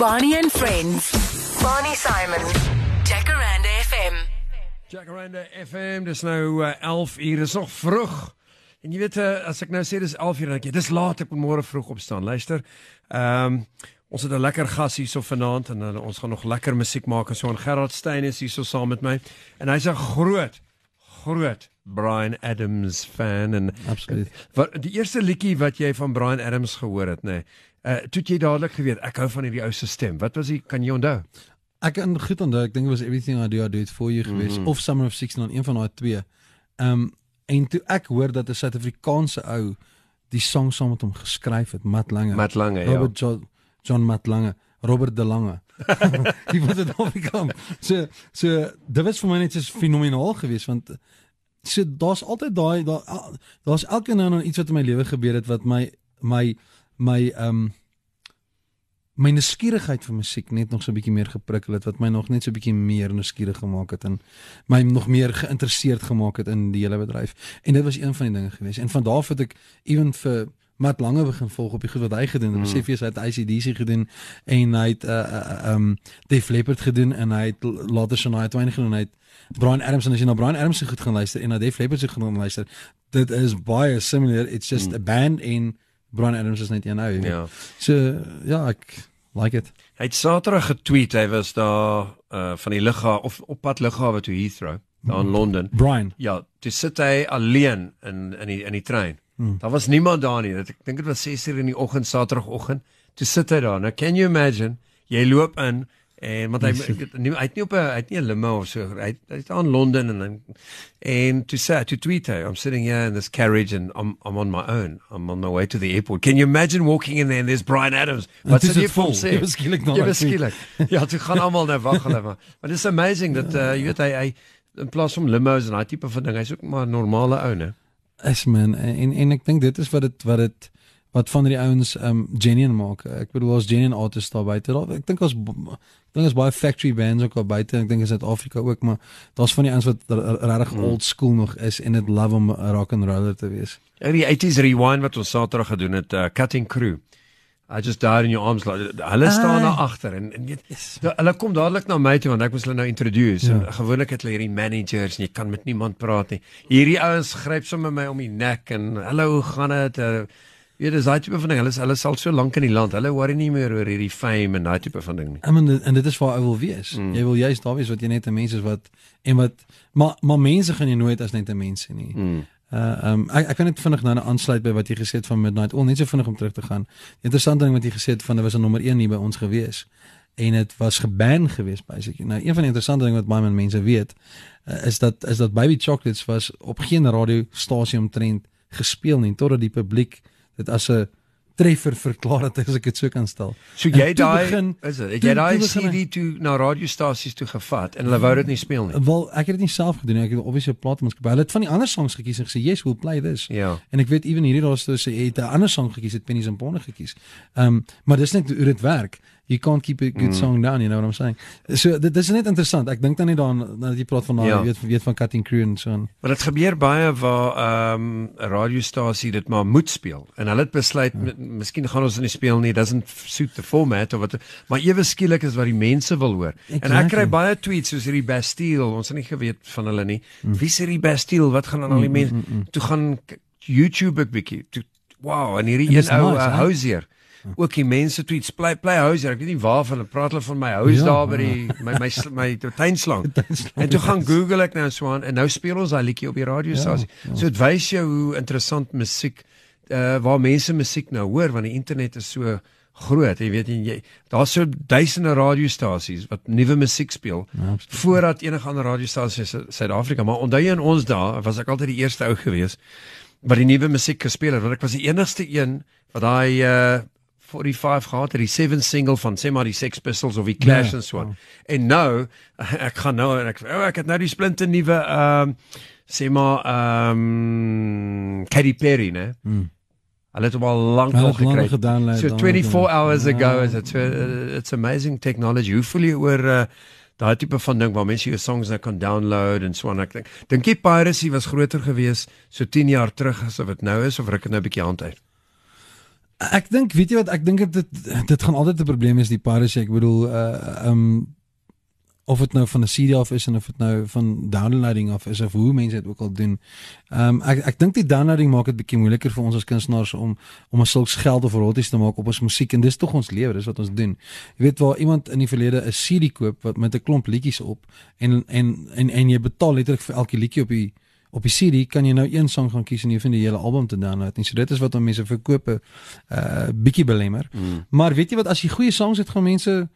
Bonnie and Friends. Bonnie Simon. Jacaranda FM. Jacaranda FM, dis nou uh, 11 uur, dis nog vroeg. En jy weet uh, as ek nou sê dis 11 uur dan dink jy dis laat, ek moet môre vroeg opstaan. Luister. Ehm um, ons het 'n lekker gas hierso vanaand en uh, ons gaan nog lekker musiek maak en so en Gerard Steyn is hierso saam met my en hy's 'n groot groot Brian Adams fan en Absoluut. Wat die eerste liedjie wat jy van Brian Adams gehoor het, nê? Nee, uh toe jy dadelik geweet ek hou van hierdie ou se stem. Wat was hy? Kan jy onthou? Ek kan goed onthou, ek dink dit was Everything I Do I Do It For You geweest Mhm. of Summer of 16 een van daai twee. Ehm um, en toe ek hoor dat 'n Suid-Afrikaanse ou die song saam met hom geskryf het, Matt Lange. Matt Lange, ja. Robert John, John Matt Lange, Robert De Lange. Hy wat dit al gekom. So so dit was vir my net so fenomenaal geweest want so daar's altyd daai daar daar's elke nou en dan iets wat in my lewe gebeur het wat my my my ehm um, my nuuskierigheid vir musiek net nog so 'n bietjie meer geprikkel het wat my nog net so 'n bietjie meer nuuskierig gemaak het en my nog meer geïnteresseerd gemaak het in die hele bedryf. En dit was een van die dinge geweest. En van daar af het ek ewen vir Matt Lange begin volg op die goed wat hy gedoen het. Mm. Besef jy hy het ICDC gedoen en hy het uh uh um Def Leppard gedoen en hy het later Shania Twain gedoen en hy het Brian Adams en as jy na Brian Adams se goed gaan luister en na Def Leppard se goed gaan luister, dit is baie similar. It's just Mm. a band en Brian Adams is net een ou. Ja. So ja, ek like it. Hy het Saterdag getweet, hy was daar uh van die lughawe of op pad lughawe toe Heathrow, daar in Londen. Brian. Ja, toe sit hy alleen in in die in die trein. Hmm. Daar was niemand daar nie. Dit- Ek dink dit was 6:00 in die oggend Saterdagoggend. Toe sit hy daar. Nou can you imagine? Jy loop in en want hy het nie hy het nie op 'n hy het nie 'n limo of so. Hy hy het aan Londen en dan en toe sê toe tweet hy, I'm sitting here in this carriage and I'm I'm on my own. I'm on my way to the airport. Can you imagine walking in there and there's Brian Adams? En Wat sê is jy dit vol. sê? Ewe skielik na Ewe daai tweet. skielik. Ja, toe gaan almal nou wag hulle maar. Maar dis amazing dat uh, jy weet hy hy in plaas van limos en daai tipe van ding, hy's ook maar 'n normale ou, né? Is man en en, en ek dink dit is wat dit wat dit wat van die ouens um genuine maak. Ek bedoel as genuine artists daar buite. Daar- Ek dink ons ek dink ons baie factory bands ook daar buite. Ek dink in Suid-Afrika ook, maar daar's van die ouens wat regtig Mm. old school nog is en dit love om 'n rock and roller te wees. Ja, die 80s rewind wat ons Saterdag gedoen het, uh, Cutting Crew. I just died in your arms. Hulle staan daar agter en en jy, da- hulle kom dadelik na my toe want ek moes hulle nou introduce. Ja. En gewoonlik het hulle hierdie managers en jy kan met niemand praat nie. Hierdie ouens gryp sommer my om die nek en hallo, hoe gaan dit? Uh, Jy weet, dis daai tipe van ding. Hulle is- hulle is al so lank in die land. Hulle worry nie meer oor hierdie fame en daai tipe van ding nie. I mean en dit is waar ek wil wees. Mm. Jy wil juist daar wees wat jy net 'n mens is wat en wat maar maar mense gaan jy nooit as net 'n mens sien nie. Mm. Uh um ek ek kan net vinnig nou aansluit by wat jy gesê het van Midnight Oil, net so vinnig om terug te gaan. Die interessante ding wat jy gesê het van dit was 'n nommer 1 hier by ons gewees en dit was geban gewees basically. Nou een van die interessante ding wat baie min mense weet uh, is dat is dat Baby Chocolates was op geen radiostasie omtrent gespeel nie totdat die publiek dit as 'n treffer verklaar het as ek dit so kan stel. So jy toe daai is dit. Het toe- jy daai toe CD toe na radiostasies toe gevat en hulle wou dit nie speel nie. Wel, ek het dit nie self gedoen nie. Ek het obviously 'n platenmaatskappy. Hulle het van die ander songs gekies en gesê, "Yes, we'll play this." Ja. En ek weet ewen hierdie daar's dus het 'n ander song gekies, het Pennies and Ponde gekies. Ehm um, maar dis net hoe dit werk. You can't keep a good Mm. song down, you know what I'm saying. So dit dis net interessant. Ek dink dan net daaraan dat jy praat van daai Ja. weet weet van Cutting Crew en so aan. Maar dit gebeur baie waar ehm um, 'n radiostasie dit maar moet speel. En hulle het besluit ja. miskien gaan ons dit nie speel nie. Doesn't suit the format of wat maar ewe skielik is wat die mense wil hoor. En ek Exactly. kry baie tweets soos hierdie Bastille. Ons het nie geweet van hulle nie. Mm. Wie sê die Bastille? Wat gaan aan al die Mm, mense? mm, mm, mm. Toe gaan YouTube ek bietjie. Toe wow, en hierdie En een ou nice, uh, hè? Housier. Ook die mense tweets play play Housier. Ek weet nie waarvan hulle praat hulle van my huis Ja, daar by die my my my, my tuinslang. En toe gaan Google ek nou so aan en nou speel ons daai liedjie op die radiostasie. Ja, ja. So dit wys jou hoe interessant musiek uh waar mense musiek nou hoor want die internet is so groot. Jy weet jy daar's so duisende radiostasies wat nuwe musiek speel Ja, absoluut. voordat enige ander radiostasie in Su- Suid-Afrika. Maar onthou jy in ons dae was ek altyd die eerste ou gewees wat die nuwe musiek gespeel het want ek was die enigste een wat daai uh 45 gehad het, die 7 single van sê maar die Sex Pistols of die Clash Ja, en so aan. ja. En nou ek gaan nou en ek oh, ek het nou die splinte nuwe ehm sê maar ehm Katy Perry, né? Hmm. Hulle het hom al lank al gekry. So dan 24 ook, ja. hours ago Ja. is it so, uh, it's amazing technology. Hoe voel jy oor uh, daai tipe van ding waar mense jou songs nou kan download en so aan. Ek dink dink jy piracy was groter geweest so 10 jaar terug as wat dit nou is of ruk dit nou 'n bietjie hand uit? Ek dink weet jy wat ek dink dit dit gaan altyd 'n probleem is die piracy. Ek bedoel uh um of dit nou van 'n CD af is en of dit nou van downloading af is of hoe mense dit ook al doen. Ehm um, ek ek dink die downloading maak dit bietjie moeiliker vir ons as kunstenaars om om ons sulks geld of royalties te maak op ons musiek en dis tog ons lewe, dis wat ons doen. Jy weet waar iemand in die verlede 'n CD koop wat met 'n klomp liedjies op en en en en jy betaal letterlik vir elke liedjie op die op die CD kan jy nou een sang gaan kies en jy vind die hele album te download. En so dit is wat om mense verkoop 'n uh, bietjie belemmer. Mm. Maar weet jy wat as jy goeie songs het gaan mense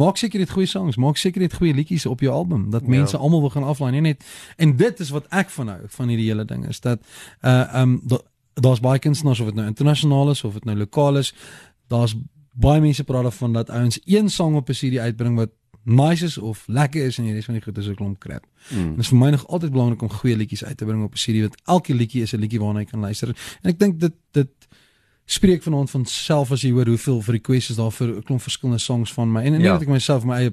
Maak seker jy het goeie songs, maak seker jy het goeie liedjies op jou album dat mense ja. almal wil gaan aflaai, nie net. En dit is wat ek van hou van hierdie hele ding is dat uh um daar's baie kunstenaars of dit nou internasionaal is of dit nou lokaal is, daar's baie mense praat daarvan dat ouens een sang op 'n CD uitbring wat nice is of lekker is en die res van die goed is 'n klomp crap. Mm. Dit is vir my nog altyd belangrik om goeie liedjies uit te bring op 'n CD want elke liedjie is 'n liedjie waarna jy kan luister. En ek dink dit dit spreek vanaand van self as jy hoor hoeveel requests is daar vir 'n klomp verskillende songs van my en en ja. ek myself my eie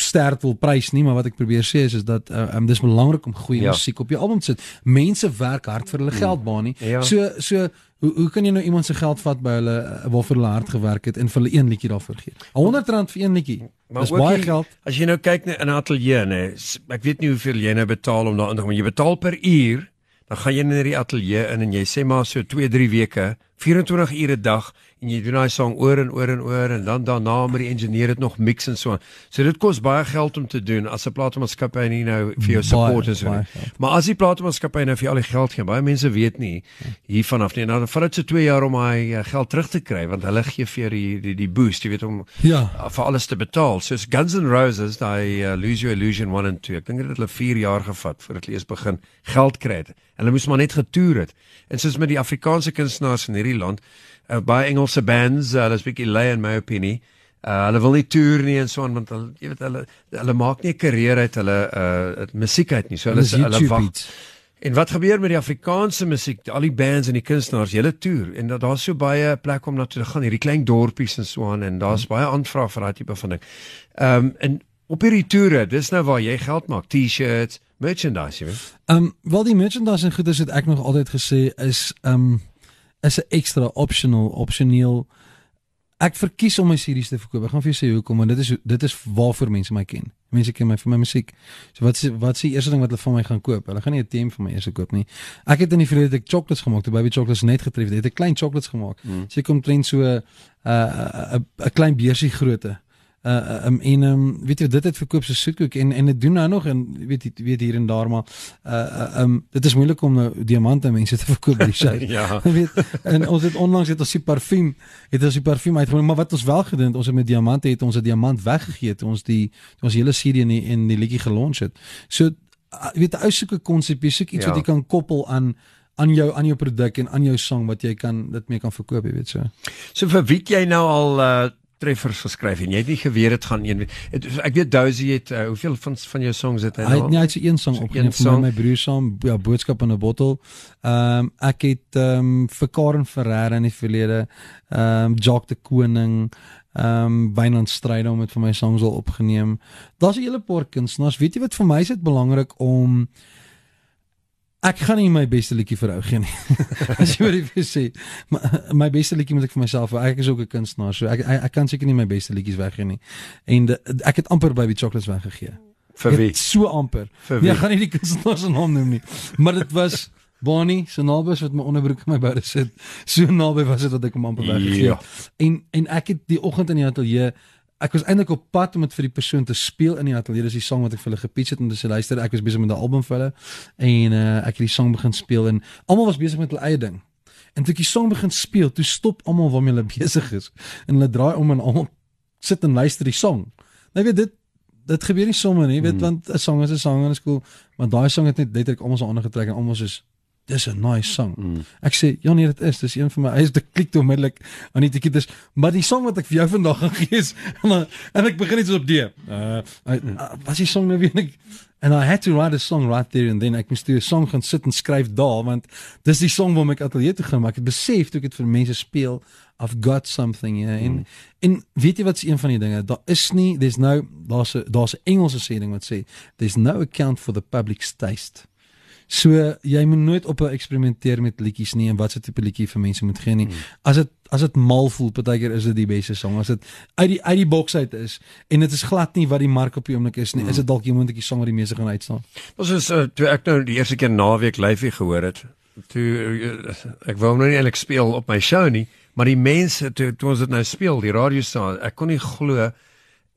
sterk wil prys nie maar wat ek probeer sê is is dat uh, um, dis belangrik om goeie ja. musiek op jou album te sit. Mense werk hard vir hulle mm. geld baie nie. Ja. So so hoe hoe kan jy nou iemand se geld vat by hulle uh, waarvoor hulle hard gewerk het en vir hulle een liedjie daarvoor gee? 100 rand vir een liedjie. Dis baie geld. As jy nou kyk in 'n ateljee nê, ek weet nie hoeveel jy nou betaal om daar in te kom. Jy betaal per uur dan gaan jy in die ateljee in en jy sê maar so 2, 3 weke, 24 ure 'n dag en jy doen daai sang oor en oor en oor en dan daarna met die ingenieur dit nog mix en so. So dit kos baie geld om te doen as 'n platenmaatskappy nie nou vir jou support is nie. Maar as die platenmaatskappy nou vir jou al die geld gee, baie mense weet nie hiervan af nie. Nou dan vat dit so 2 jaar om daai uh, geld terug te kry want hulle gee vir die die die boost, jy weet om ja. Uh, vir alles te betaal. So Guns N' Roses, daai uh, Lose Your Illusion 1 and 2. Ek dink dit het hulle 4 jaar gevat voordat hulle eers begin geld kry het. Hulle moes maar net getoer het. En soos met die Afrikaanse kunstenaars in hierdie land, uh, baie Engelse bands, uh, hulle is bietjie lay in my opinie. Uh, hulle wil nie toer nie en so aan want hulle jy weet hulle hulle maak nie 'n karier uit hulle uh musiek uit nie. So hulle hulle wag. En wat gebeur met die Afrikaanse musiek? Al die bands en die kunstenaars, hulle toer en dat daar's so baie plek om na toe te gaan, hierdie klein dorpies en so aan en daar's hmm. baie aanvraag vir daai tipe van ding. Ehm um, en op hierdie toere, dis nou waar jy geld maak, T-shirts, merchandise, jy weet. Ehm um, wel die merchandise en goeie is dit ek nog altyd gesê is ehm um, is 'n extra optional opsioneel ek verkies om my series te verkoop. Ek gaan vir jou sê hoekom want dit is dit is waarvoor mense my ken. Mense ken my vir my musiek. So wat is wat is die eerste ding wat hulle van my gaan koop? Hulle gaan nie 'n team vir my eers koop nie. Ek het in die verlede ek chocolates gemaak, die baby chocolates net getref. Ek het 'n klein chocolates gemaak. Mm. So ek kom trend so 'n 'n 'n klein beursie grootte uh um, en um, weet jy dit het verkoop so soetkoek en en dit doen nou nog en weet jy weet hier en daar maar uh um dit is moeilik om nou diamante mense te verkoop die sy. ja. weet en ons het onlangs het ons die parfuum het ons die parfuum uitgebring maar wat ons wel gedoen het ons het met diamante het ons 'n diamant weggegee het ons die ons hele serie in die, in die liedjie gelons het. So uh, weet ou soeke konsep jy soek iets ja. wat jy kan koppel aan aan jou aan jou produk en aan jou sang wat jy kan dit mee kan verkoop jy weet so. So vir wie jy nou al uh treffers geskryf en jy het nie geweet dit gaan een het, ek weet Dozy het uh, hoeveel van van jou songs het hy nou? Hy het nie uit so een song opgeneem vir my, my broer saam ja boodskap in 'n bottel. Ehm um, ek het ehm um, vir Karen Ferreira in die verlede ehm um, Jock the Koning ehm um, Wynand Strydom met vir my songs al opgeneem. Daar's 'n hele paar kunstenaars. Weet jy wat vir my is dit belangrik om Ek gaan nie my beste liedjie vir ou gee nie. As jy wat ek sê, my, my beste liedjie moet ek vir myself hou. Ek is ook 'n kunstenaar, so ek ek, ek kan seker nie my beste liedjies weggee nie. En de, ek het amper baby chocolates weggegee. Vir wie? So amper. Vir wie? Nee, ek gaan nie die kunstenaar se naam noem nie. Maar dit was Bonnie, so naby as wat my onderbroek in my boude sit. So naby was dit dat ek hom amper weggegee het. Ja. En en ek het die oggend in die ateljee ek was eintlik op pad om dit vir die persoon te speel in die ateljee. Dis die sang wat ek vir hulle gepitch het en dis luister, ek was besig met 'n album vir hulle en uh, ek het die sang begin speel en almal was besig met hulle eie ding. En toe ek die sang begin speel, toe stop almal waarmee hulle besig is en hulle draai om en almal sit en luister die sang. Nou weet dit dit gebeur nie sommer nie, weet hmm. want 'n sang is 'n sang en is cool, maar daai sang het net letterlik almal se aandag getrek en almal soos dis 'n nice song. Mm. Ek sê ja nee dit is, dis een van my hy is die klik onmiddellik aan die tikie dis maar die song wat ek vir jou vandag gaan gee is en, en ek begin iets op D. Uh, uh wat is die song nou weer ek and I had to write a song right there and then ek moes toe 'n song gaan sit en skryf daar want dis die song waarmee ek ateljee toe gaan maar ek het besef toe ek dit vir mense speel I've got something yeah en mm. en weet jy wat's een van die dinge daar is nie there's no daar's 'n daar's 'n Engelse sê ding wat sê there's no account for the public's taste So jy moet nooit op 'n eksperimenteer met liedjies nie en wat se tipe liedjie vir mense moet gee nie. As dit as dit mal voel, partykeer is dit die beste song. As dit uit die uit die boks uit is en dit is glad nie wat die mark op die oomblik is nie, is dit dalk die moontjie song wat die meeste gaan uitstaan. Ons is uh, toe ek nou die eerste keer naweek lyfie gehoor het. Toe uh, ek wou nou nie eintlik speel op my show nie, maar die mense toe, toe ons dit nou speel, die radio staan, ek kon nie glo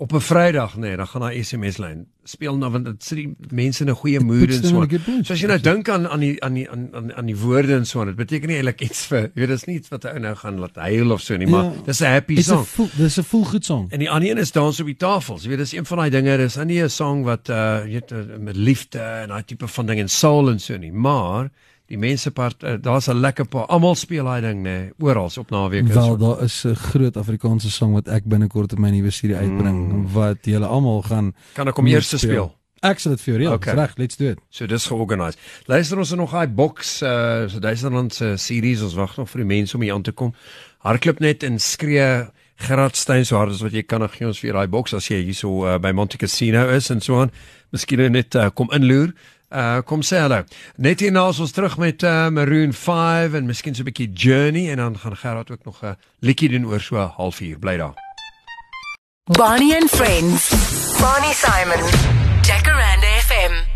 op 'n Vrydag nê, nee, dan gaan daai SMS lyn speel nou want dit sit die mense in 'n goeie mood en so. So as jy nou dink aan aan die aan die aan aan die woorde en so, dit beteken nie eintlik iets vir jy weet dis nie iets wat 'n ou nou gaan laat huil of so nie, maar ja, dis 'n happy song. Dis 'n full good song. En die ander een is dans op die tafels. Jy weet dis een van daai dinge, dis nie 'n song wat uh jy weet uh, met liefde en daai tipe van ding en soul en so nie, maar die mense part uh, daar's 'n lekker paar almal speel daai ding nê nee, oral op naweek is wel daar is 'n groot Afrikaanse sang wat ek binnekort op my nuwe serie uitbring mm. wat julle almal gaan kan ek om eers speel, speel. ek sal dit vir jou reël okay. reg let's do it. So dis georganiseer luister ons nog daai box uh, so Duitsland se series ons wag nog vir die mense om hier aan te kom. Hardloop net en skree Gerard Steyn so hard as wat jy kan gee ons vir daai box as jy hierso uh, by Monte Casino is en so aan. Miskien net uh, kom inloer Uh kom sê hallo. Net hierna is ons terug met uh, Maroon 5 en miskien so 'n bietjie Journey en dan gaan Gerard ook nog 'n liedjie doen oor so 'n halfuur. Bly daar. Bonnie and Friends. Bonnie Simon. Jacaranda FM.